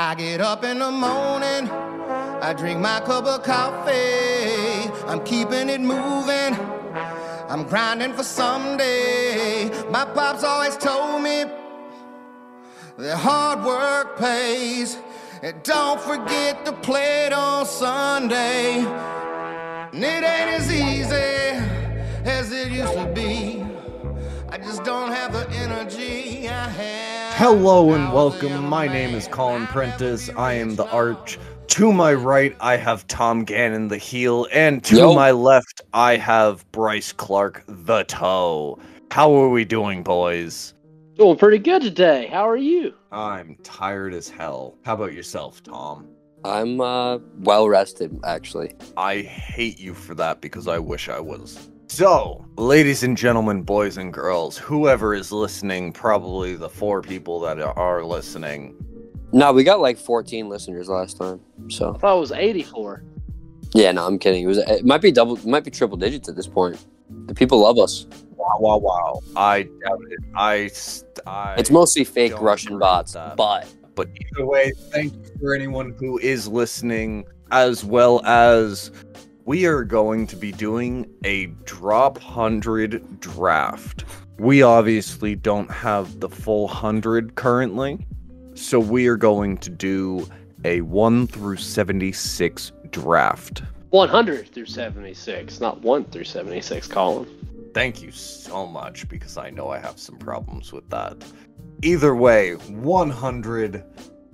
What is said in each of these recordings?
I get up in the morning, I drink my cup of coffee. I'm keeping it moving, I'm grinding for someday. My pops always told me that hard work pays. And don't forget to play it on Sunday. And it ain't as easy as it used to be. I just don't have the. Hello and welcome. My name is Colin Prentice. I am the Arch. To my right, I have Tom Gannon, the heel, and to Yo. my left, I have Bryce Clark, the toe. How are we doing, boys? Doing pretty good today. How are you? I'm tired as hell. How about yourself, Tom? I'm uh, well rested, actually. I hate you for that because I wish I was. So, ladies and gentlemen, boys and girls, whoever is listening, probably the four people that are listening, No, we got like 14 listeners last time. So I thought it was 84. yeah, no, I'm kidding. It was it might be double, it might be triple digits at this point. The people love us. Wow, wow, wow. I doubt it. I, I It's mostly fake Russian bots, that. but But either way, thank you for anyone who is listening, as well as we are going to be doing a drop 100 draft. We obviously don't have the full 100 currently, so we are going to do a 1 through 76 draft. 100 through 76, not 1 through 76, Colin. Thank you so much because I know I have some problems with that. Either way, 100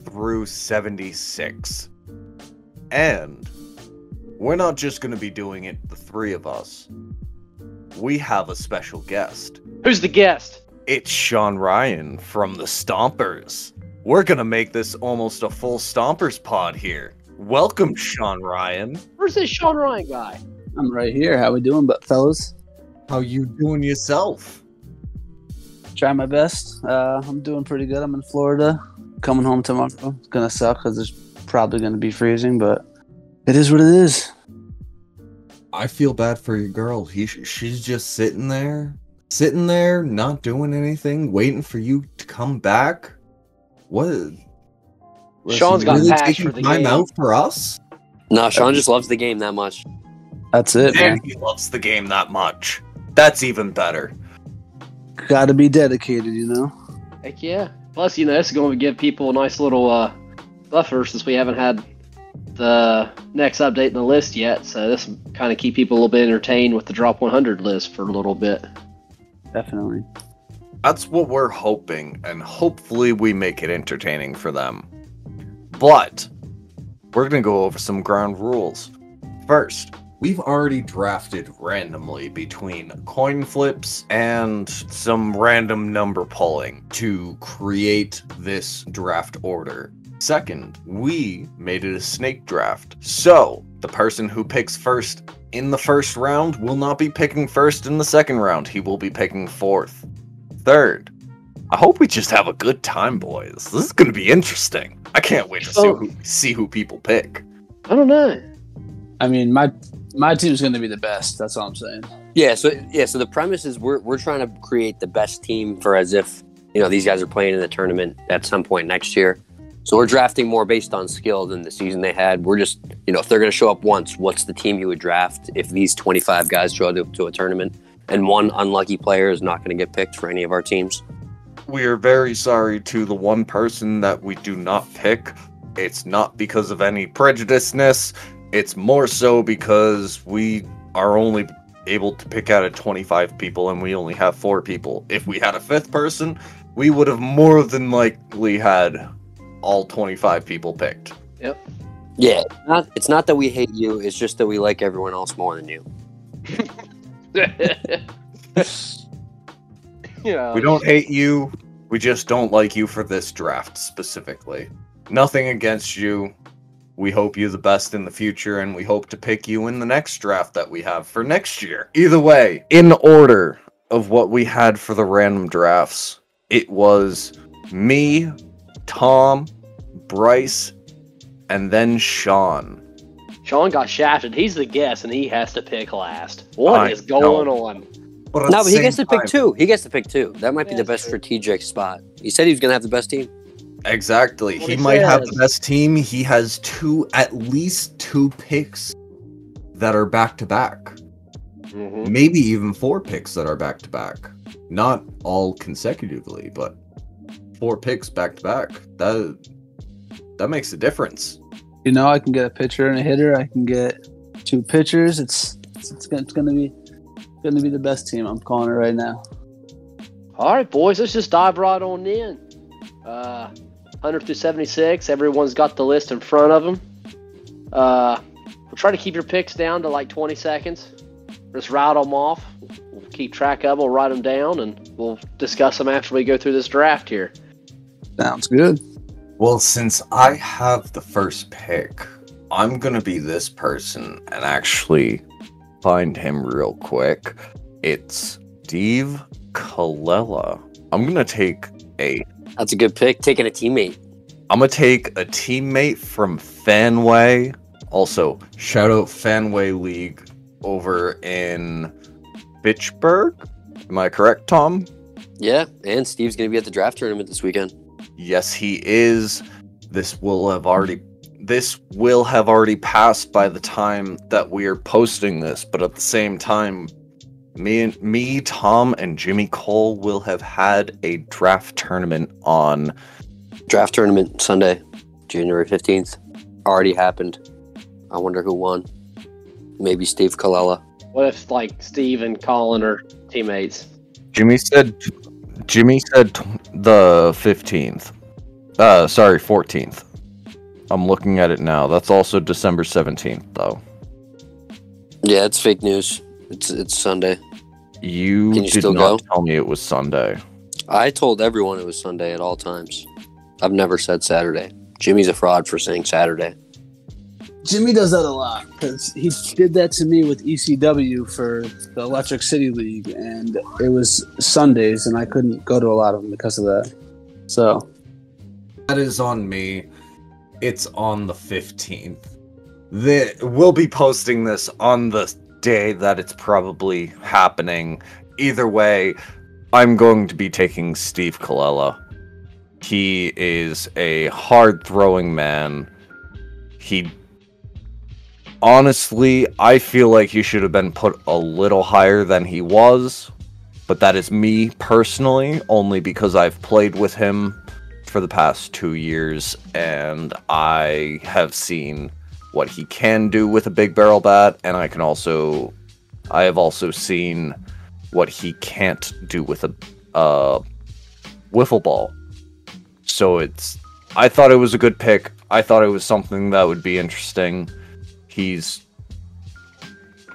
through 76. And we're not just going to be doing it, the three of us. We have a special guest. Who's the guest? It's Sean Ryan from the Stompers. We're going to make this almost a full Stompers pod here. Welcome, Sean Ryan. Where's this Sean Ryan guy? I'm right here. How we doing, but fellas? How you doing yourself? Try my best. Uh, I'm doing pretty good. I'm in Florida. Coming home tomorrow. It's gonna suck because it's probably gonna be freezing, but it is what it is. I feel bad for your girl. He, she's just sitting there, sitting there, not doing anything, waiting for you to come back. What? Was Sean's he got really passion taking for the time game. out for us. no, Sean just loves the game that much. That's it, man. He loves the game that much. That's even better. Got to be dedicated, you know. Heck yeah. Plus, you know, this is going to give people a nice little uh, buffer since we haven't had the next update in the list yet. So this kind of keep people a little bit entertained with the Drop 100 list for a little bit. Definitely. That's what we're hoping, and hopefully we make it entertaining for them. But we're gonna go over some ground rules. First, we've already drafted randomly between coin flips and some random number pulling to create this draft order. Second, we made it a snake draft. So, the person who picks first in the first round will not be picking first in the second round. He will be picking fourth. Third, I hope we just have a good time, boys. This is going to be interesting. I can't wait to see who, see who people pick. I don't know. I mean, my my team's gonna be the best. That's all I'm saying. Yeah, so yeah, so the premise is we're we're trying to create the best team for as if you know these guys are playing in the tournament at some point next year. So we're drafting more based on skill than the season they had. We're just you know if they're going to show up once, what's the team you would draft if these 25 guys show up to a tournament and one unlucky player is not going to get picked for any of our teams? We are very sorry to the one person that we do not pick. It's not because of any prejudiceness. It's more so because we are only able to pick out of 25 people and we only have four people. If we had a fifth person, we would have more than likely had all 25 people picked. Yep. Yeah, it's not it's not that we hate you. It's just that we like everyone else more than you. yeah. We don't hate you. We just don't like you for this draft specifically. Nothing against you. We hope you the best in the future and we hope to pick you in the next draft that we have for next year. Either way, in order of what we had for the random drafts, it was me, Tom, Bryce, and then Sean. Sean got shafted. He's the guest, and he has to pick last. What I is going on? But No, but he gets to pick time- two. He gets to pick two. That might be the best true. strategic spot. He said he was going to have the best team. Exactly. What He he might have the best team. He has two, at least two picks that are back to back. Maybe even four picks that are back to back. Not all consecutively, but four picks back to back. That that makes a difference. You know, I can get a pitcher and a hitter. I can get two pitchers. It's it's, it's, gonna, it's gonna be gonna be the best team. I'm calling it right now. All right, boys, let's just dive right on in. Uh, 100 through 76, everyone's got the list in front of them. Uh, we'll try to keep your picks down to like 20 seconds. Just rattle them off. We'll keep track of them, we'll write them down, and we'll discuss them after we go through this draft here. Sounds good. Well, since I have the first pick, I'm gonna be this person and actually find him real quick. It's Steve Colella. I'm gonna take a That's a good pick. Taking a teammate. I'm gonna take a teammate from Fanway. Also, shout out Fanway League over in Fitchburg. Am I correct, Tom? Yeah, and Steve's gonna be at the draft tournament this weekend. Yes, he is. This will have already this will have already passed by the time that we are posting this, but at the same time, me and me, Tom, and Jimmy Cole will have had a draft tournament on Draft tournament Sunday, January fifteenth. Already happened. I wonder who won. Maybe Steve Colella. What if like Steve and Colin are teammates? Jimmy said Jimmy said tw- the 15th. Uh sorry, 14th. I'm looking at it now. That's also December 17th though. Yeah, it's fake news. It's it's Sunday. You, Can you did still not go? tell me it was Sunday. I told everyone it was Sunday at all times. I've never said Saturday. Jimmy's a fraud for saying Saturday. Jimmy does that a lot because he did that to me with ECW for the Electric City League, and it was Sundays, and I couldn't go to a lot of them because of that. So That is on me. It's on the 15th. The, we'll be posting this on the day that it's probably happening. Either way, I'm going to be taking Steve Colella. He is a hard throwing man. He. Honestly, I feel like he should have been put a little higher than he was. But that is me personally, only because I've played with him for the past two years, and I have seen what he can do with a big barrel bat, and I can also, I have also seen what he can't do with a uh, wiffle ball. So it's, I thought it was a good pick. I thought it was something that would be interesting. He's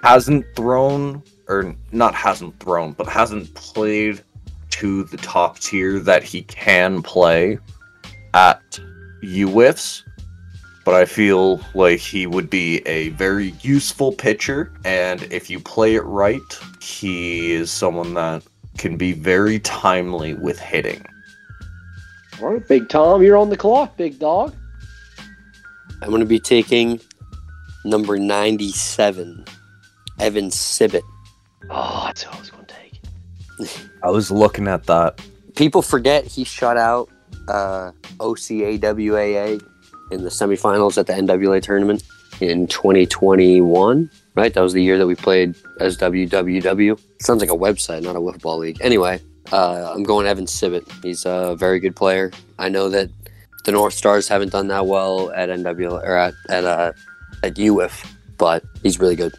hasn't thrown, or not hasn't thrown, but hasn't played to the top tier that he can play at UWIFs, but I feel like he would be a very useful pitcher, and if you play it right, he is someone that can be very timely with hitting. All right, Big Tom, you're on the clock, big dog. I'm going to be taking number 97, Evan Sibbett. Oh, that's who I was going to take. I was looking at that. People forget he shut out uh, OCAWAA in the semifinals at the NWA tournament in 2021, right? That was the year that we played as WWW. Sounds like a website, not a wiffle ball league. Anyway, uh, I'm going Evan Sibbett. He's a very good player. I know that the North Stars haven't done that well at NWA or at at uh, at UWIF, but he's really good.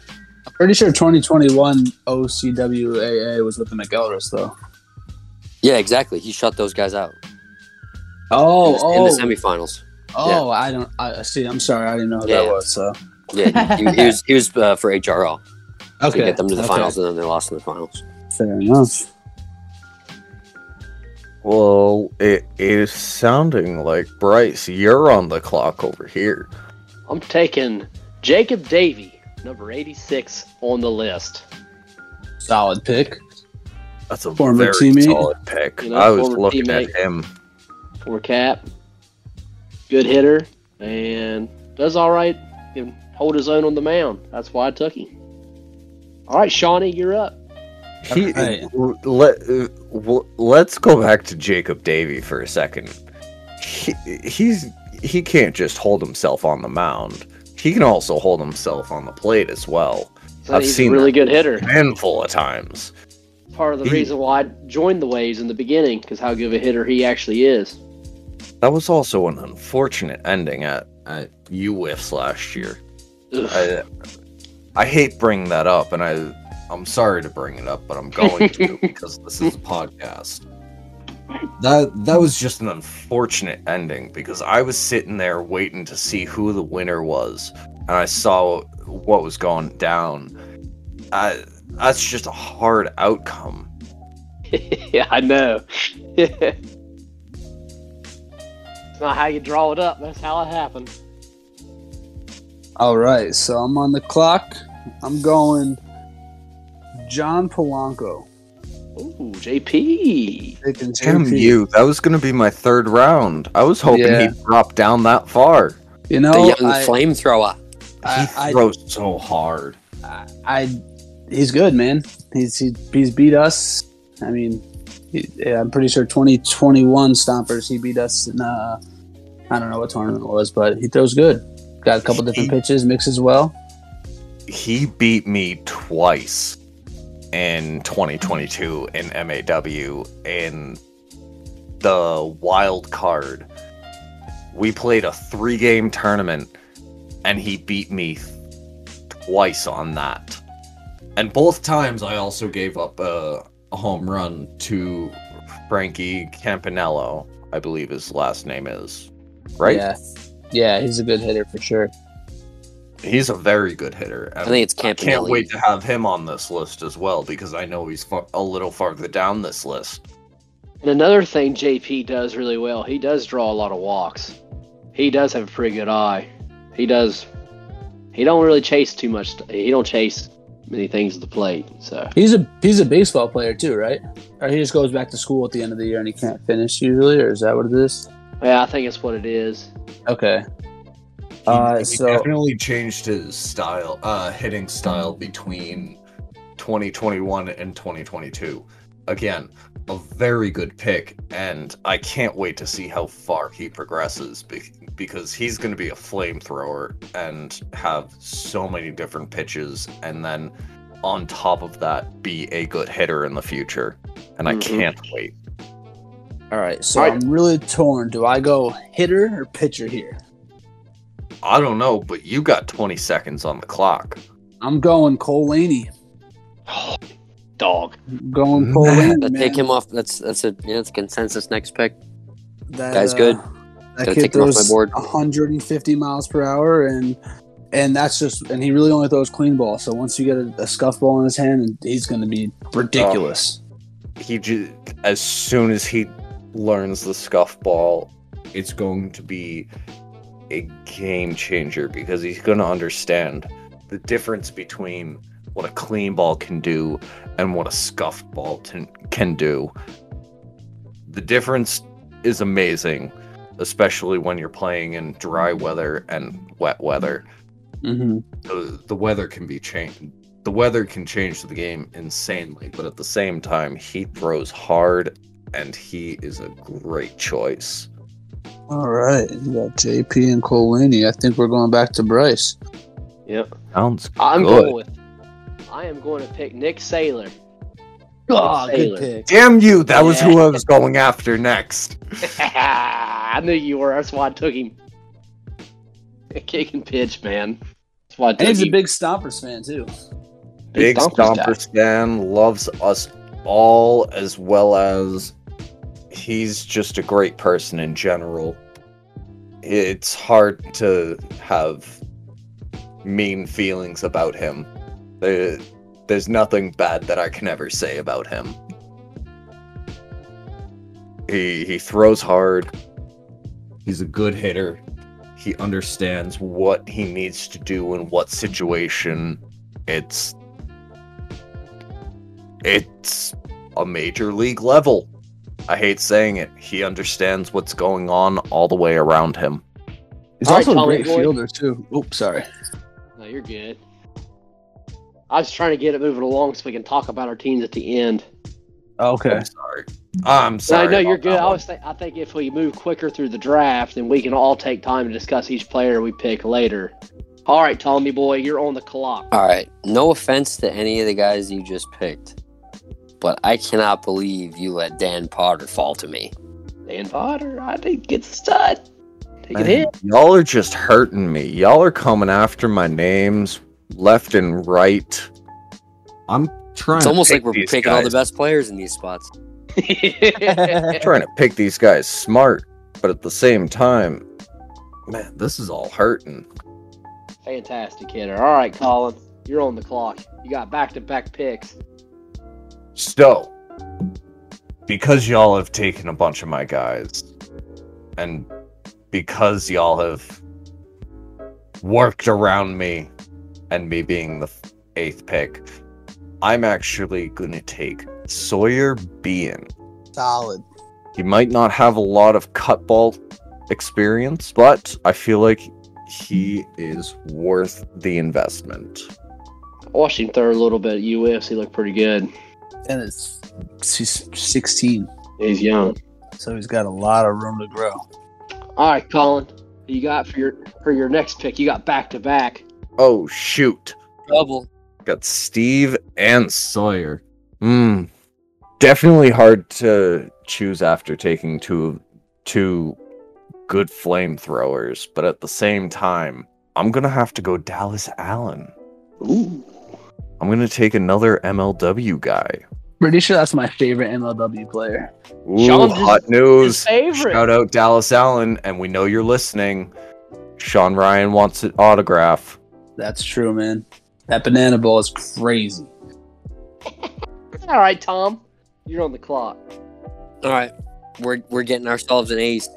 I'm pretty sure 2021 OCWAA was with the McElrays, though. Yeah, exactly. He shut those guys out Oh, in, the, in oh, the semifinals. oh! I don't. I see. I'm sorry. I didn't know who Yeah. that was. So Yeah, he, he, he was he was uh, for HRL okay, to get them to the okay. finals, and then they lost in the finals. Fair enough. Well, it is sounding like Bryce, you're on the clock over here. I'm taking Jacob Davy, number 86 on the list. Solid pick. That's a Former very teammate. solid pick. You know, I was looking teammate. at him. for cap. Good hitter and does all right. Can hold his own on the mound. That's why I took him. All right, Shawnee, you're up. He, Right. let, w- let's go back to Jacob Davy for a second. he, he's he can't just hold himself on the mound. He can also hold himself on the plate as well. So I've seen a really good hitter. Handful of times. Part of the He- reason why I joined the Waves in the beginning, because how good of a hitter he actually is. That was also an unfortunate ending at at UWIFs last year. I I hate bringing that up, and I I'm sorry to bring it up, but I'm going to because this is a podcast. That that was just an unfortunate ending because I was sitting there waiting to see who the winner was, and I saw what was going down. I, that's just a hard outcome. yeah, I know. it's not how you draw it up. That's how it happened. All right, so I'm on the clock. I'm going John Polanco. Ooh, JP. Taking Damn JP. you! That was gonna be my third round. I was hoping Yeah. he'd drop down that far. You The know, young I, flamethrower. I, he I, throws so hard. I, I, he's good, man. He's he, he's beat us. I mean, he, yeah, I'm pretty sure 2021 Stompers he beat us in. Uh, I don't know what tournament it was, but he throws good. Got a couple different pitches, mixes well. He beat me twice in 2022 in MAW in the wild card. We played a three game tournament and he beat me twice on that. And both times I also gave up a, home run to Frankie Campanello, I believe his last name is. Right? Yeah, yeah, he's a good hitter for sure. He's a very good hitter. I think it's I can't wait to have him on this list as well because I know he's far, a little farther down this list. And another thing JP does really well, he does draw a lot of walks. He does have a pretty good eye. He does. He don't really chase too much. He don't chase many things at the plate. So He's a he's a baseball player too, right? Or he just goes back to school at the end of the year and he can't finish usually, or is that what it is? yeah, I think it's what it is. Okay. He, Uh, he so definitely changed his style, uh, hitting style between 2021 and 2022. Again, a very good pick, and I can't wait to see how far he progresses be- because he's going to be a flamethrower and have so many different pitches, and then on top of that, be a good hitter in the future. And I Mhm. can't wait. all right, so All right. I'm really torn. Do I go hitter or pitcher here? I don't know, but you got 20 seconds on the clock. I'm going Cole Laney. Dog. Going Cole Laney. Man. take him off. That's that's a yeah, that's a consensus next pick. That, Guy's good. Uh, that Gotta kid take him off my throws board. 150 miles per hour, and and that's just and he really only throws clean ball. So once you get a, a scuff ball in his hand, he's going to be ridiculous. Oh, he just as soon as he learns the scuff ball it's going to be a game changer because he's going to understand the difference between what a clean ball can do and what a scuffed ball can, can do the difference is amazing especially when you're playing in dry weather and wet weather hmm the, the weather can be changed. The weather can change the game insanely, but at the same time, he throws hard, and he is a great choice. All right, you got JP and Cole Laney. I think we're going back to Bryce. Yep. Sounds I'm good. going with. I am going to pick Nick Saylor. Oh, good Sailor. pick. Damn you! That was who I was going after next. I knew you were. That's why I took him. Kick and pitch, man. That's why I took And he's a big Stompers fan too. Big Stompers guy. Stomper Stan loves us all, as well as he's just a great person in general. It's hard to have mean feelings about him. There, there's nothing bad that I can ever say about him. He he throws hard. He's a good hitter. He understands what he needs to do in what situation. It's it's a major league level. I hate saying it. He understands what's going on all the way around him. He's All right, also a great Boy. fielder too. Oops, sorry. No, you're good. I was trying to get it moving along so we can talk about our teams at the end. Oh, okay. I'm sorry. I'm sorry. no, no, you're good. I one. was think, I think if we move quicker through the draft, then we can all take time to discuss each player we pick later. All right, Tommy boy, you're on the clock. All right. No offense to any of the guys you just picked, but I cannot believe you let Dan Potter fall to me. Dan Potter, I think gets the stud. Take a Man, hit. Y'all are just hurting me. Y'all are coming after my names left and right. I'm trying. It's to almost pick like we're these picking all the best players in these spots. trying to pick these guys smart, but at the same time, man, this is all hurting. Fantastic hitter. All right, Colin, you're on the clock. You got back to back picks. So, because y'all have taken a bunch of my guys, and because y'all have worked around me and me being the eighth pick, I'm actually going to take Sawyer Bean. Solid. He might not have a lot of cut ball experience, but I feel like he is worth the investment. I watched him throw a little bit at US. He looked pretty good. And it's he's 16, He's young. so he's got a lot of room to grow. All right, Colin, you got for your for your next pick? You got back to back. Oh, shoot. Double. Got Steve and Sawyer. Hmm. Definitely hard to choose after taking two two good flamethrowers, but at the same time, I'm gonna have to go Dallas Allen. Ooh. I'm gonna take another MLW guy. Pretty sure that's my favorite MLW player. Ooh, Sean's hot news! favorite. Shout out Dallas Allen, and we know you're listening. Sean Ryan wants an autograph. That's true, man. That banana ball is crazy. All right, Tom, you're on the clock. All right. We're we're getting ourselves an ace.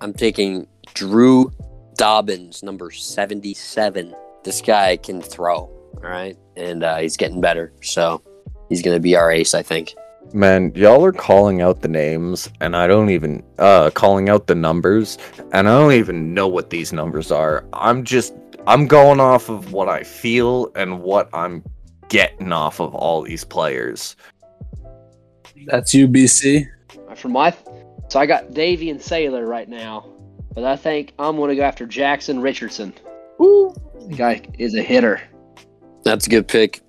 I'm taking Drew Dobbins, number 77. This guy can throw, all right? And uh, he's getting better. So he's going to be our ace, I think. Man, y'all are calling out the names, and I don't even uh calling out the numbers, and I don't even know what these numbers are. I'm just I'm going off of what I feel and what I'm getting off of all these players. That's UBC. For my, so I got Davy and Sailor right now, but I think I'm going to go after Jackson Richardson. Woo. The guy is a hitter. That's a good pick.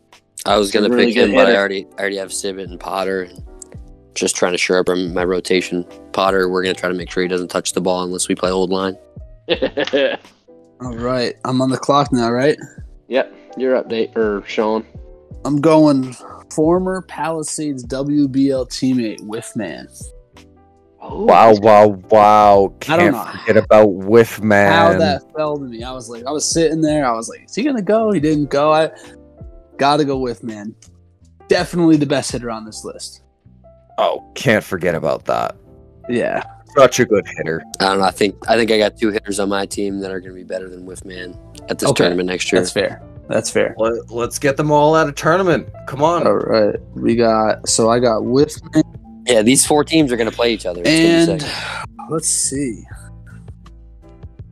I was going to really pick him, good but I already I already have Sibbett and Potter. And just trying to shore up my rotation. Potter, we're going to try to make sure he doesn't touch the ball unless we play old line. All right, I'm on the clock now, right? yep, your update, or Sean. I'm going former Palisades WBL teammate Whiffman. Oh, Wow, wow, wow! I don't know forget about Whiff Man. How Man. that fell to me. I was like, I was sitting there. I was like, is he gonna go? He didn't go. I gotta go with Whiffman. Definitely the best hitter on this list. Oh, can't forget about that. Yeah. Such a good hitter. I don't know. I think I think I got two hitters on my team that are going to be better than Whiff Man at this Okay. tournament next year. That's fair. That's fair. Let, let's get them all at a tournament. Come on. All right. We got so I got Whiffman Yeah, these four teams are going to play each other. It's and let's see.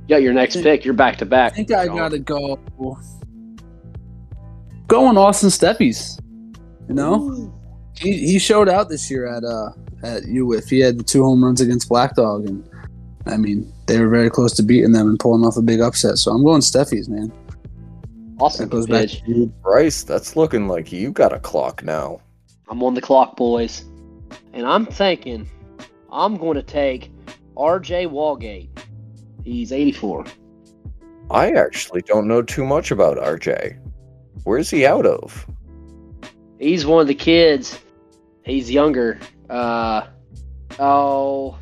You got your next pick. You're back to back. I think I gotta go going Austin Steffies. You know? He he showed out this year at uh at UWIF. He had the two home runs against Black Dog and I mean they were very close to beating them and pulling off a big upset. So I'm going Steffies, man. Awesome That goes back to you. Bryce, that's looking like you got a clock now. I'm on the clock, boys. And I'm thinking I'm going to take RJ Walgate. He's 84. I actually don't know too much about RJ. Where's he out of? He's one of the kids. He's younger. Uh, oh,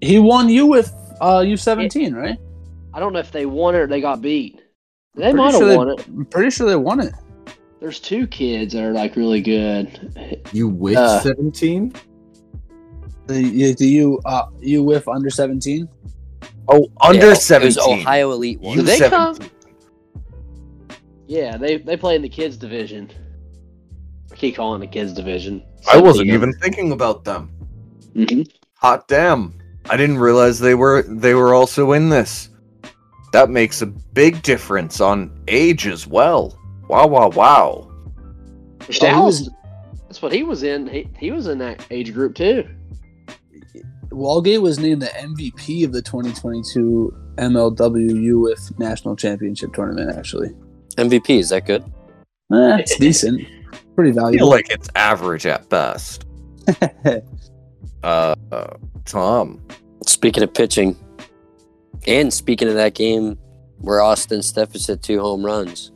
He won you with uh U17, right? I don't know if they won it or they got beat. They might have sure they- won it. I'm pretty sure they won it. There's two kids that are like really good. You with Uh, 17? The you the you uh you with under 17? Oh, under Yeah, It 17. Ohio Elite one. You Did they 17. Yeah, they they play in the kids division. I keep calling it the kids division. I wasn't even thinking about them. Mhm. Hot damn. I didn't realize they were they were also in this. That makes a big difference on age as well. Wow, wow, wow. Which Oh, he was- That's what he was in. He, he was in that age group too. Walgate was named the MVP of the 2022 MLW UF National Championship Tournament. Actually, MVP is that good? eh, it's decent, pretty I feel valuable. like it's average at best. Uh, uh, Tom, Speaking of pitching, and speaking of that game where Austin Steffes hit two home runs,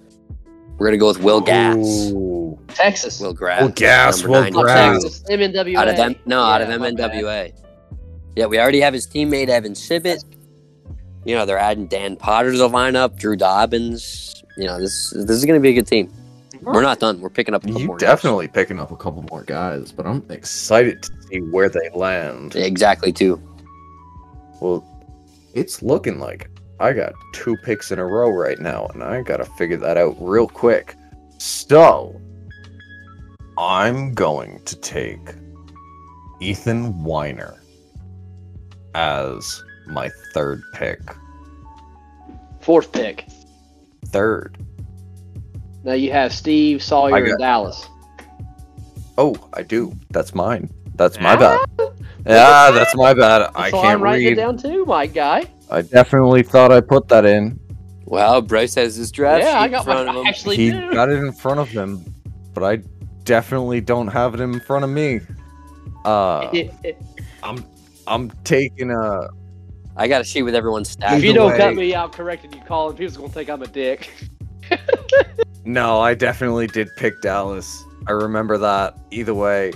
we're gonna go with Will Gas. Ooh. Texas. Will Grass. Will Gas, Will 92. Grass. Texas. MNWA. Out of them, no, out of Yeah, bad. MNWA. Yeah, we already have his teammate Evan Sibbett. You know, they're adding Dan Potter to the lineup, Drew Dobbins. You know, this this is going to be a good team. We're not done. We're picking up a couple You more. guys. definitely picking up a couple more guys, but I'm excited to see where they land. exactly too. Well, it's looking like I got two picks in a row right now, and I gotta figure that out real quick. So, I'm going to take Ethan Weiner as my third pick. Fourth pick. Third. Now you have Steve Sawyer got- and Dallas. Oh, I do. That's mine. That's my ah! bad. Yeah, that's my bad. I can't I'm writing read. it down too, my guy. I definitely thought I put that in. Well, Bryce has his draft yeah, sheet I got in front my. of him. Actually he do. got it in front of him, but I definitely don't have it in front of me. Uh, I'm I'm taking a I got a sheet with everyone's stats. if you don't way- cut me out correcting you, Colin, people's gonna think I'm a dick. no. I definitely did pick Dallas. I remember that. Either way,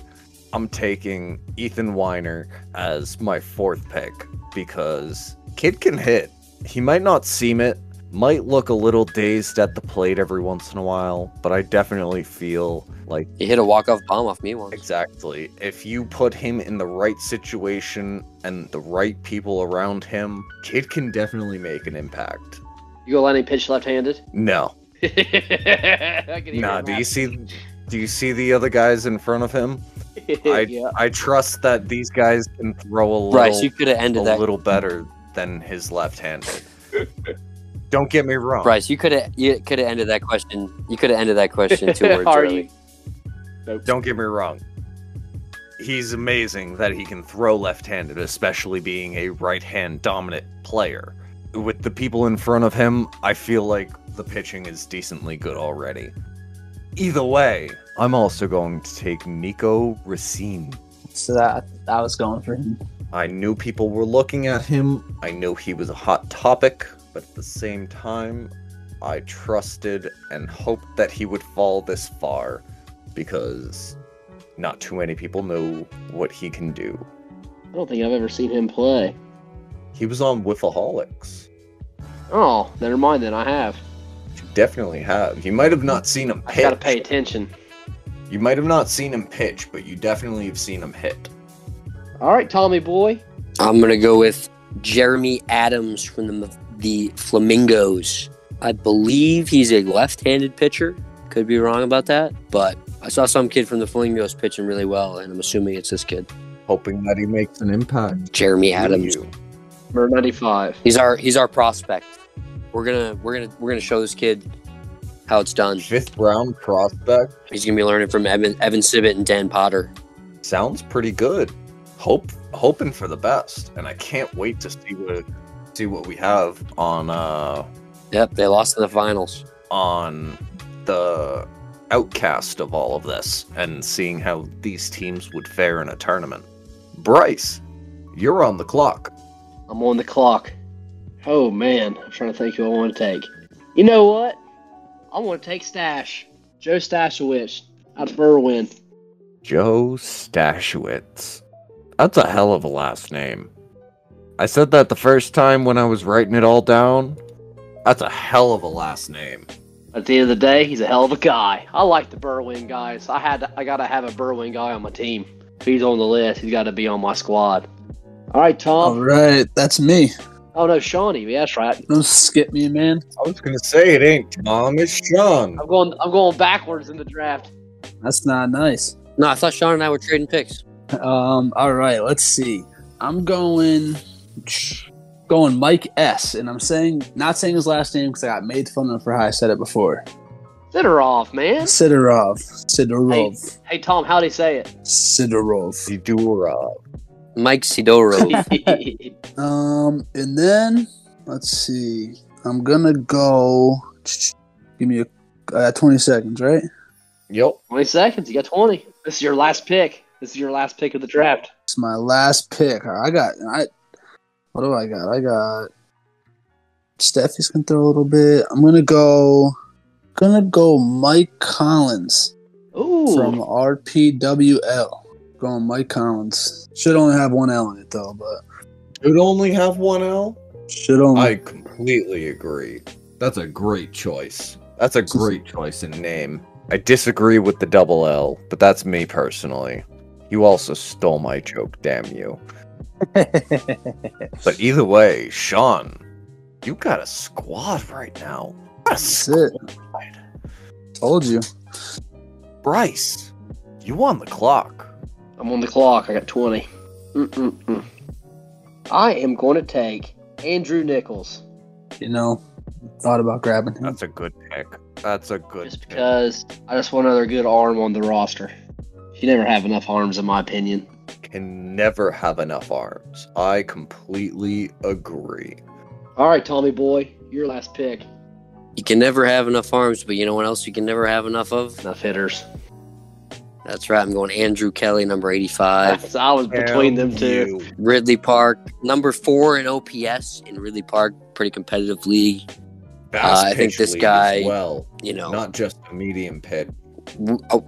I'm taking Ethan Weiner as my fourth pick because kid can hit. He might not seem it, might look a little dazed at the plate every once in a while, but I definitely feel like He hit a walk off bomb off me once. Exactly. If you put him in the right situation and the right people around him, kid can definitely make an impact. You gonna let him pitch left-handed? No. I can hear Nah, do you see do you see the other guys in front of him? I yeah. I trust that these guys can throw a little Bryce, you could have a ended that. little better than his left-handed. Don't get me wrong. Bryce, you could have you could have ended that question. You could have ended that question two words Are early. you? Don't get me wrong. He's amazing that he can throw left-handed, especially being a right-hand dominant player. With the people in front of him, I feel like the pitching is decently good already. Either way, I'm also going to take Nico Racine. So that I was going for him. I knew people were looking at him. I knew he was a hot topic, but at the same time, I trusted and hoped that he would fall this far because not too many people know what he can do. I don't think I've ever seen him play. He was on Whiffaholics. Oh, never mind then. I have. You definitely have. You might have not seen him I gotta pay attention. You might have not seen him pitch, but you definitely have seen him hit. All right, Tommy boy. I'm gonna go with Jeremy Adams from the the Flamingos. I believe he's a left-handed pitcher. Could be wrong about that, but I saw some kid from the Flamingos pitching really well, and I'm assuming it's this kid, Hoping that he makes an impact. Jeremy Adams. Number 95. He's our he's our prospect. We're gonna we're gonna we're gonna show this kid how it's done. Fifth round prospect He's gonna be learning from Evan Evan Sibbett and Dan Potter. sounds pretty good. Hope hoping for the best, and I can't wait to see what see what we have on uh Yep, they lost in the finals. on the outcast of all of this and seeing how these teams would fare in a tournament. Bryce, you're on the clock. I'm on the clock. Oh man, I'm trying to think who I want to take. You know what? I want to take Stash. Joe Stashowitz out of Berwyn. Joe Stashowitz. That's a hell of a last name. I said that the first time when I was writing it all down. That's a hell of a last name. At the end of the day, he's a hell of a guy. I like the Berwyn guys. I had to, I gotta have a Berwyn guy on my team. If he's on the list, he's got to be on my squad. All right, Tom. All right, that's me. Oh no, Shawnee. Yeah, that's right. Don't skip me, man. I was gonna say it ain't Tom, it's Sean. I'm going. I'm going backwards in the draft. That's not nice. No, I thought Sean and I were trading picks. Um, all right, let's see. I'm going going Mike S, and I'm saying not saying his last name because I got made fun of for how I said it before. Sidorov, man. Sidorov. Sidorov. Hey, Tom, how'd he say it? Sidorov. Sidorov. Mike Sidorov. Um, and then let's see. I'm gonna go. Give me a uh, 20 seconds, right? Yep. 20 seconds. You got 20. This is your last pick. This is your last pick of the draft. It's my last pick. I got. I. What do I got? I got. Steffi's gonna throw a little bit. I'm gonna go. Gonna go Mike Collins Ooh. from RPWL. Going Mike Collins. Should only have one L in it though, but Should only have one L. should only. I completely agree. That's a great choice. That's a great choice in name. I disagree with the double L, but that's me personally. You also stole my joke, damn you. But either way, Sean, you got a squad right now. You got That's it. Told you. Bryce, you on the clock. I'm on the clock. I got 20. Mm-mm-mm. I am going to take Andrew Nichols You know, thought about grabbing him. That's a good pick. That's a good just pick. because I just want another good arm on the roster. You never have enough arms, in my opinion. Can never have enough arms. I completely agree. All right, Tommy boy, your last pick. you can never have enough arms, but you know what else you can never have enough of? Enough hitters. That's right. I'm going Andrew Kelly, number 85. So I was between them two. You. Ridley Park, number four in OPS in Ridley Park, pretty competitive league. Uh, I think this guy- as well, You know, not just a medium pitch. w- uh,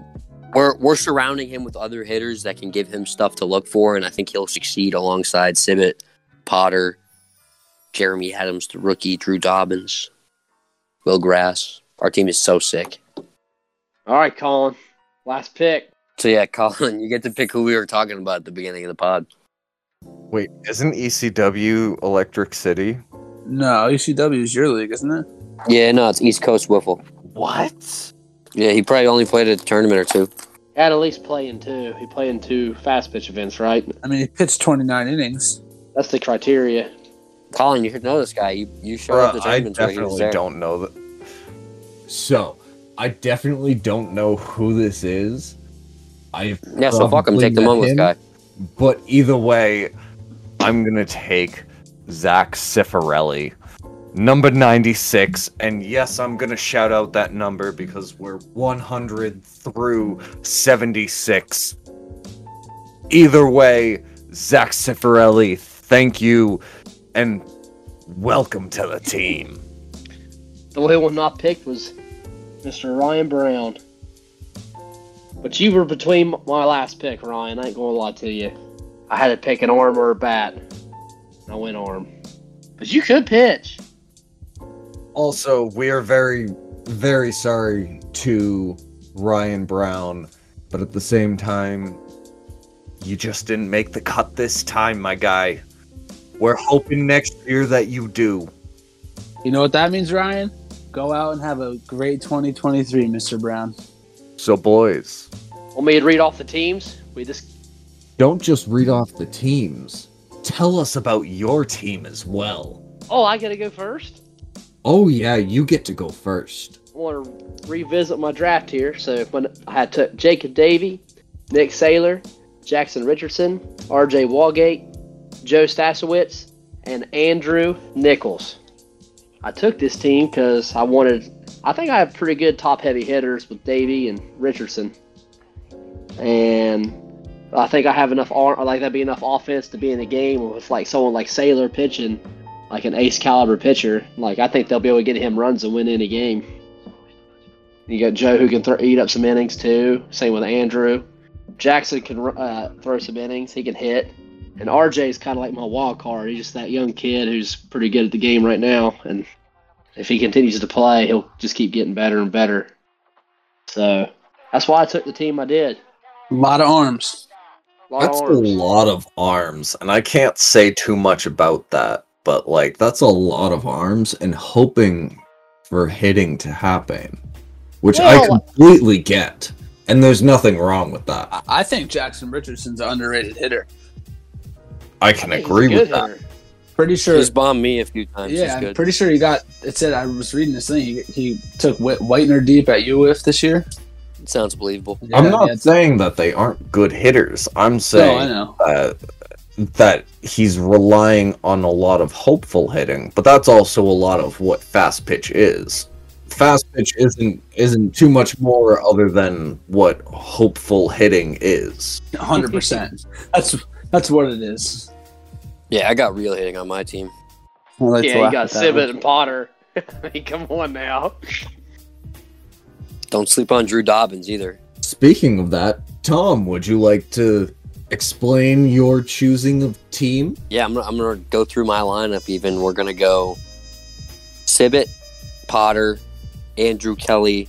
we're we're surrounding him with other hitters that can give him stuff to look for, and I think he'll succeed alongside Sibbett, Potter, Jeremy Adams, the rookie, Drew Dobbins, Will Grass. Our team is so sick. All right, Colin. Last pick. So yeah, Colin, you get to pick who we were talking about at the beginning of the pod. Wait, isn't ECW Electric City? No, ECW is your league, isn't it? Yeah, no, it's East Coast Wiffle. What? Yeah, he probably only played a tournament or two. Had at least play in two. He played in two fast pitch events, right? I mean, he pitched 29 innings. That's the criteria. Colin, you should know this guy. You you showed up the Bruh, I tournaments where he was definitely there. don't know that. So, I definitely don't know who this is. I Yeah, so fuck him. Take the monolith guy. But either way, I'm gonna take Zach Cifarelli, number 96, and yes, I'm gonna shout out that number because we're 100 through 76. Either way, Zach Cifarelli, thank you, and welcome to the team. The only one not picked was Mr. Ryan Brown. But you were between my last pick, Ryan. I ain't gonna lie to you. I had to pick an arm or a bat. I went arm. But you could pitch. Also, we are very, very sorry to Ryan Brown, but at the same time, you just didn't make the cut this time, my guy. We're hoping next year that you do. You know what that means, Ryan? Go out and have a great 2023, Mr. Brown. So, boys, Want me to read off the teams? We just Don't just read off the teams. tell us about your team as well. Oh, I gotta go first? Oh, yeah, you get to go first. I want to revisit my draft here. So when I took Jacob Davey, Nick Saylor, Jackson Richardson, R.J. Walgate, Joe Stasowitz, and Andrew Nichols. I took this team because I wanted. I think I have pretty good top-heavy hitters with Davey and Richardson, and I think I have enough. Like that'd be enough offense to be in the game with like someone like Sailor pitching, like an ace caliber pitcher. Like I think they'll be able to get him runs and win any game. You got Joe who can throw, eat up some innings too. Same with Andrew. Jackson can uh, throw some innings. He can hit. And RJ is kind of like my wild card. He's just that young kid who's pretty good at the game right now. And if he continues to play, he'll just keep getting better and better. So that's why I took the team I did. A lot of arms. A lot That's of a lot of arms, and I can't say too much about that, but like, That's a lot of arms and hoping for hitting to happen, which I completely get. And there's nothing wrong with that. I- I think Jackson Richardson's an underrated hitter. I can I think he's a agree with good that. hitter. pretty sure. He's bombed me a few times. yeah, He's I'm pretty sure he got. It said I was reading this thing. He, he took Whitener deep at UF this year. Sounds believable. I'm not yeah. saying that they aren't good hitters. I'm No, I saying know. uh, that he's relying on a lot of hopeful hitting, but that's also a lot of what fast pitch is. Fast pitch isn't isn't too much more other than what hopeful hitting is. hundred percent. That's that's what it is. Yeah, I got real hitting on my team. I like to yeah, you got at Sibbett and Potter. I mean, come on now. Don't sleep on Drew Dobbins either. Speaking of that, Tom, would you like to explain your choosing of team? Yeah, I'm I'm gonna go through my lineup. Even we're gonna go Sibbett, Potter, Andrew Kelly,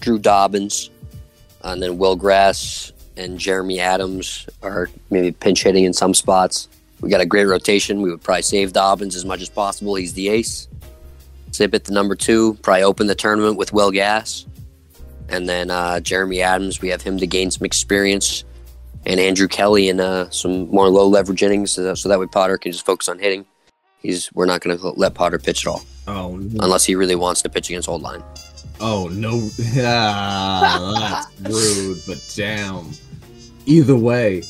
Drew Dobbins, and then Will Grass and Jeremy Adams are maybe pinch hitting in some spots. We got a great rotation. We would probably save Dobbins as much as possible. He's the ace. Sibbett, the number two, probably open the tournament with Will Gas. And then uh, Jeremy Adams, we have him to gain some experience and Andrew Kelly in uh, some more low leverage innings, so that, so that way Potter can just focus on hitting. He's we're not going to let Potter pitch at all Oh, no. unless he really wants to pitch against Old Line. Oh no, ah, that's rude, but damn. Either way,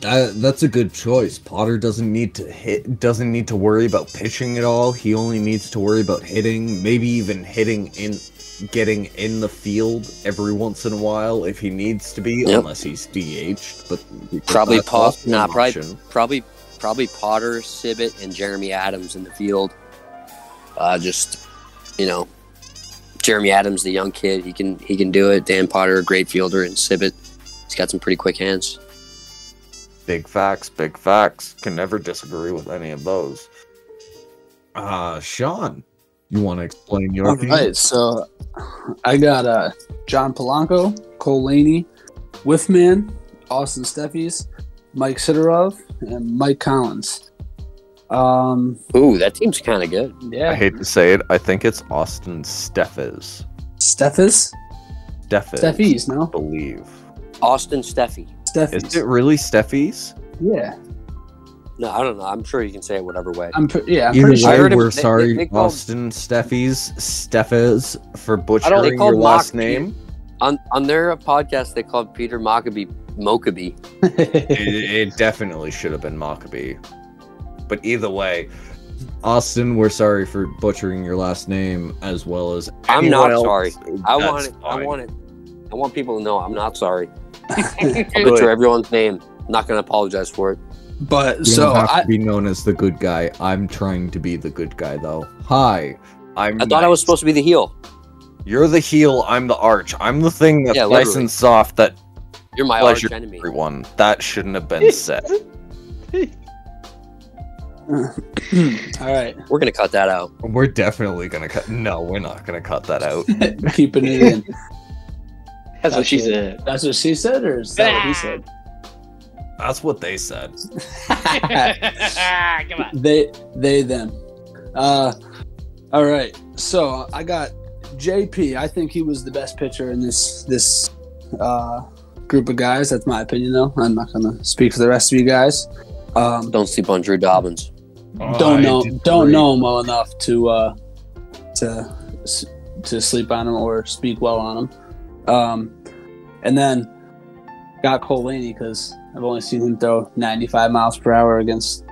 that, that's a good choice. Potter doesn't need to hit, doesn't need to worry about pitching at all. He only needs to worry about hitting, maybe even hitting in, getting in the field every once in a while if he needs to be, Yep. unless he's DH'd. But Probably that's Pop, also nah, probably probably probably Potter, Sibbett, and Jeremy Adams in the field. Uh, just you know, Jeremy Adams, the young kid, he can he can do it. Dan Potter, a great fielder, and Sibbett, he's got some pretty quick hands. Big facts, big facts. Can never disagree with any of those. Uh, Sean, you want to explain your All team? right, so I got uh, John Polanco, Cole Laney, Withman, Austin Steffies, Mike Sidorov, and Mike Collins. Um, Ooh, that team's kind of good. Yeah. I hate to say it, I think it's Austin Steffes. Steffes, Steffes. Steffies, I no, believe. Austin Steffi. Steffies. Is it really Steffies? Yeah, No, I don't know. I'm sure you can say it whatever way. I'm pre- yeah, I'm Either way, sure. we're they- sorry, they- they called- Austin Steffies, Steffes for butchering your last Mock- name. On on their podcast, they called Peter Mockabee Mockabee. it, it definitely should have been Mockabee. But either way, Austin, we're sorry for butchering your last name as well as I'm not else, sorry. I that's want it. I want it. I want people to know I'm not sorry. I'll butcher everyone's name. I'm not going to apologize for it. But you so don't have I, to be known as the good guy. I'm trying to be the good guy though. Hi. I'm I thought I was supposed to be the heel. You're the heel, I'm the arch. I'm the thing that's Yeah, nice and soft that You're my arch enemy. everyone. That shouldn't have been said. all right, We're going to cut that out. we're definitely gonna cut no, we're not gonna cut that out. keeping it in. That's what she it. said. That's what she said, or is that what he ah. said? That's what they said. come on. they they them. Uh all right. So i got jp i think he was the best pitcher in this this uh group of guys. That's my opinion though. I'm not gonna speak for the rest of you guys. Um Don't sleep on Drew Dobbins. don't know don't know him well enough to uh to to sleep on him or speak well on him. Um and then got Cole Laney because I've only seen him throw 95 miles per hour against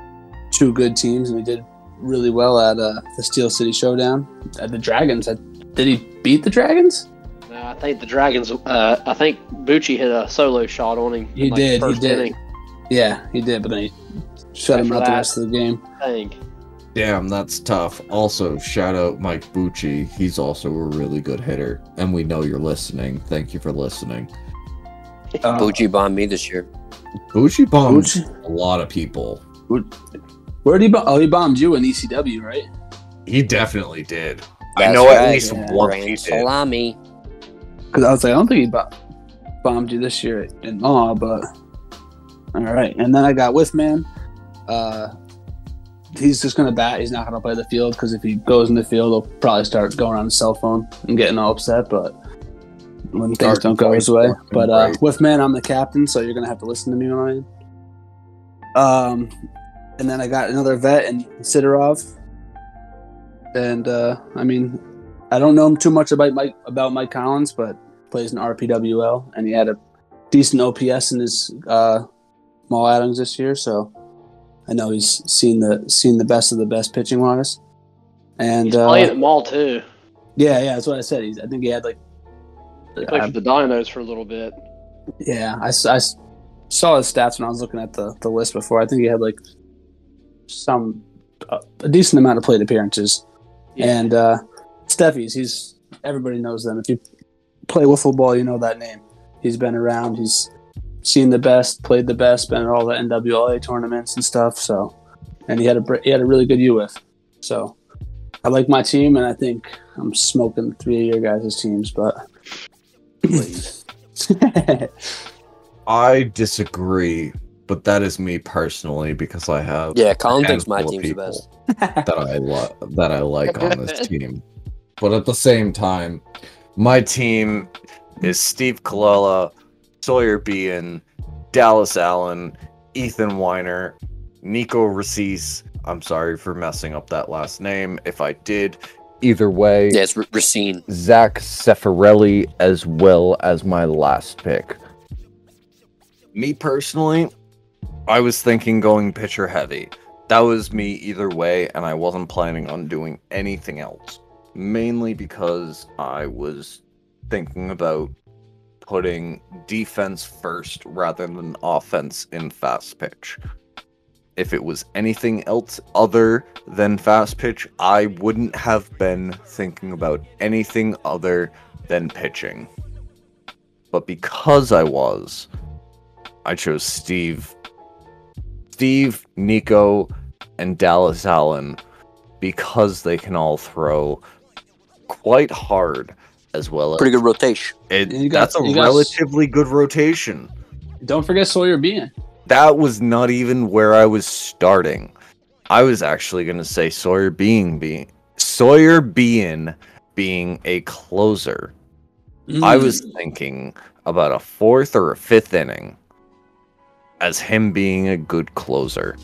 two good teams, and he did really well at uh, the Steel City Showdown at the Dragons. Did he beat the Dragons? No, I think the Dragons. Uh, I think Bucci hit a solo shot on him. He in, like, did, he First did. Inning, Yeah, he did, but then he shut him out the rest of the game. I think. Damn, that's tough. Also, shout out Mike Bucci. He's also a really good hitter. And we know you're listening. Thank you for listening. Uh, Bucci bombed me this year. Bucci bombed Bucci? a lot of people. Where did he? Bomb? Oh, he bombed you in ECW, right? He definitely did. I That's know at least Yeah. one he Grand did. salami. Because I was like, I don't think he bo- bombed you this year in law, but all right. And then I got Withman. Uh, he's just gonna bat. He's not gonna play the field because if he goes in the field, he'll probably start going on his cell phone and getting all upset. But when things don't go his way, but uh, right. Withman, I'm the captain, so you're gonna have to listen to me, when I Ryan. Um, and then I got another vet in Sidorov. And uh, I mean, I don't know him too much about Mike about Mike Collins, but plays in RPWL, and he had a decent OPS in his uh, Mall Adams this year. So I know he's seen the seen the best of the best pitching wise. And He's uh, playing at Mall too. yeah, yeah, that's what I said. He's, I think he had like He played uh, for the Dinos for a little bit. Yeah, I saw his stats when I was looking at the, the list before. I think he had like some uh, a decent amount of plate appearances. Yeah. And uh, Steffi's, he's everybody knows them. If you play wiffle ball, you know that name. He's been around. He's seen the best, played the best, been at all the NWLA tournaments and stuff. So, and he had a he had a really good U with. So, I like my team, and I think I'm smoking three of your guys' teams, but. I disagree, but that is me personally because I have Yeah, Colin thinks my handful team's the best. that I lo- that I like on this team. But at the same time, My team is Steve Colella, Sawyer Bean, Dallas Allen, Ethan Weiner, Nico Racis. I'm sorry for messing up that last name. If I did, either way, Yeah, it's R- Racine. Zach Sefarelli as well as my last pick. Me personally, I was thinking going pitcher heavy. That was me either way, and I wasn't planning on doing anything else. Mainly because I was thinking about putting defense first rather than offense in fast pitch. If it was anything else other than fast pitch, I wouldn't have been thinking about anything other than pitching. But because I was, I chose Steve. Steve, Nico, and Dallas Allen because they can all throw quite hard as well as Pretty good rotation. it, You got- that's a you got- relatively good rotation. Don't forget Sawyer Bean. That was not even where I was starting. I was actually going to say Sawyer being being Sawyer being being a closer. I was hmm. thinking about a fourth or a fifth inning as him being a good closer.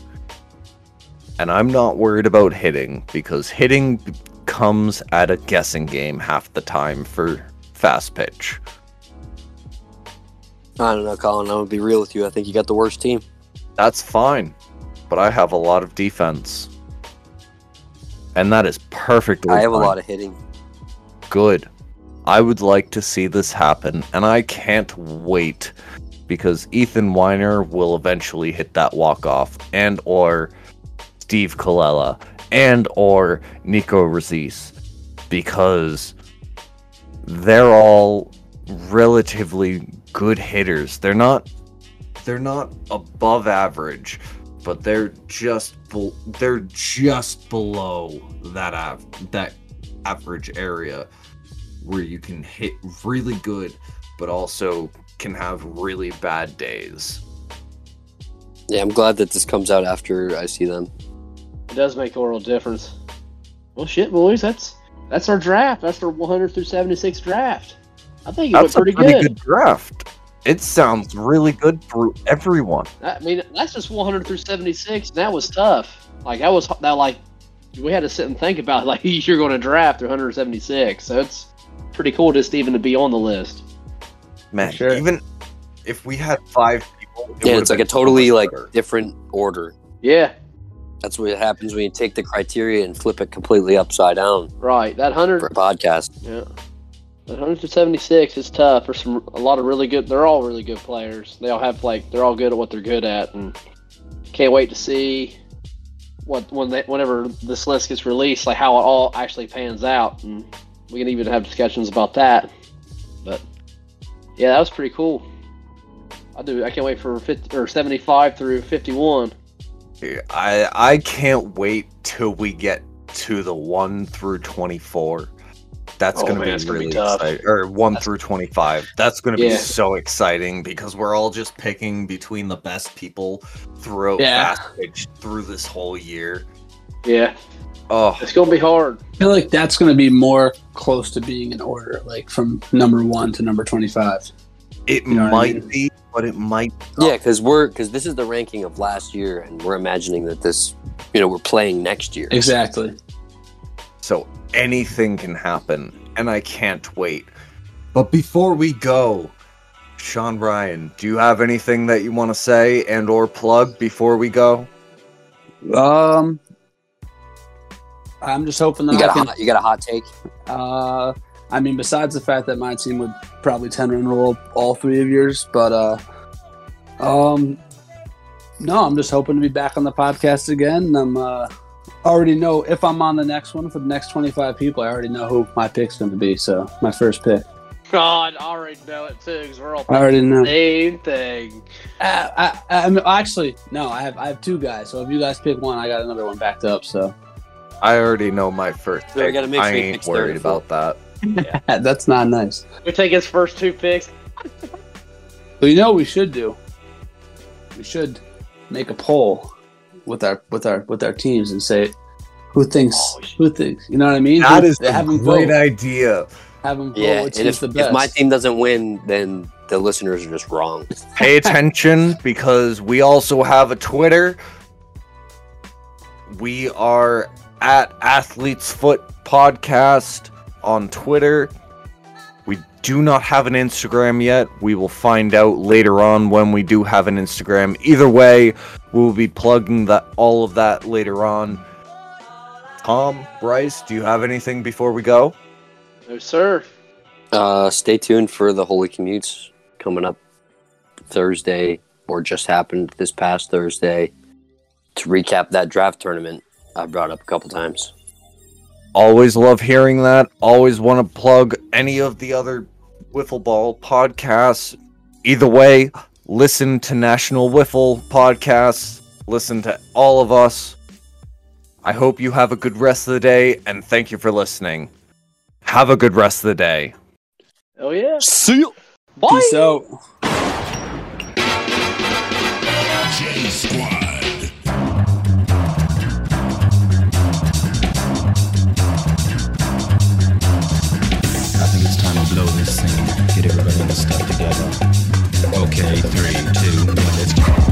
And I'm not worried about hitting because hitting comes at a guessing game half the time for fast pitch. I don't know, Colin. I'm gonna be real with you. I think you got the worst team. That's fine. But I have a lot of defense. And that is perfectly I have a lot of hitting. good. I would like to see this happen, and I can't wait because Ethan Weiner will eventually hit that walk off, and or Steve Colella, and or Nico Racis, because they're all relatively good hitters. They're not they're not above average, but they're just bel they're just below that av- that average area where you can hit really good but also can have really bad days. Yeah, I'm glad that this comes out after I see them. It does make a world difference. Well, shit, boys, that's that's our draft. That's our 100 through 76 draft. I think it That's went a pretty, pretty good. good draft. It sounds really good for everyone. I mean, that's just 100 through 76. And that was tough. Like that was that like we had to sit and think about like you're going to draft through 176. So it's pretty cool just even to be on the list. Man, Sure. even if we had five people, it yeah, it's like a totally much like better. different order. Yeah, That's what happens when you take the criteria and flip it completely upside down right. That 100 for a podcast. Yeah. But 100 to 76 is tough. There's some a lot of really good. They're all really good players. They all have like they're all good at what they're good at, and can't wait to see what when they whenever this list gets released, like how it all actually pans out, and we can even have discussions about that. But yeah, that was pretty cool. I do. I can't wait for 50 or 75 through 51. I I can't wait till we get to the one through twenty four. That's Oh, gonna be it's gonna be tough. exciting. Or one That's- through twenty five. That's gonna be so exciting because we're all just picking between the best people throughout Yeah. fast through this whole year. Yeah, Oh, it's gonna be hard. I feel like that's going to be more close to being in order, like from number one to number 25. it You know what I might mean? be, but it might. Yeah, because we're because this is the ranking of last year, and we're imagining that this, you know, we're playing next year. Exactly. So anything can happen, and I can't wait. But before we Go, Sean Ryan. Do you have anything that you want to say and or plug before we go? Um, I'm just hoping that You I got a can. hot, you got a hot take? Uh, I mean, besides the fact that my team would probably ten run roll all three of yours, but uh, um, no, I'm just hoping to be back on the podcast again. I'm uh, already know if I'm on the next one for the next 25 people. I already know who my pick's going to be. So my first pick, God, I already know it too, because we're all I already know. same thing. Uh, I, I, I'm actually no, I have I have two guys. So if you guys pick one, I got another one backed up. So I already know my first. So we pick. gotta make sure I he ain't worried about that. that's not nice. We take his first two picks. But you know what we should do? We should make a poll with our with our with our teams and say who thinks Oh, who thinks you know what I mean? That Who- is a have them great vote. idea. Have them vote Yeah, which and if, the best. if my team doesn't win, then the listeners are just wrong. Pay attention because we also have a Twitter. We are at Athlete's Foot Podcast on Twitter. We do not have an Instagram yet. We will find out later on when we do have an Instagram. Either way, we will be plugging that all of that later on. Tom, Bryce, do you have anything before we go? No, sir. Uh, stay tuned for the Holy Commutes coming up Thursday, or just happened this past Thursday, to recap that draft tournament I brought up a couple times. Always love hearing that. Always want to plug any of the other Wiffle Ball podcasts. Either way, listen to National Wiffle podcasts. Listen to all of us. I hope you have a good rest of the day, and thank you for listening. Have a good rest of the day. Oh yeah. See you. Bye. Peace out. J Squad. get everybody in the stuff together. Okay, three, two, one, let's go.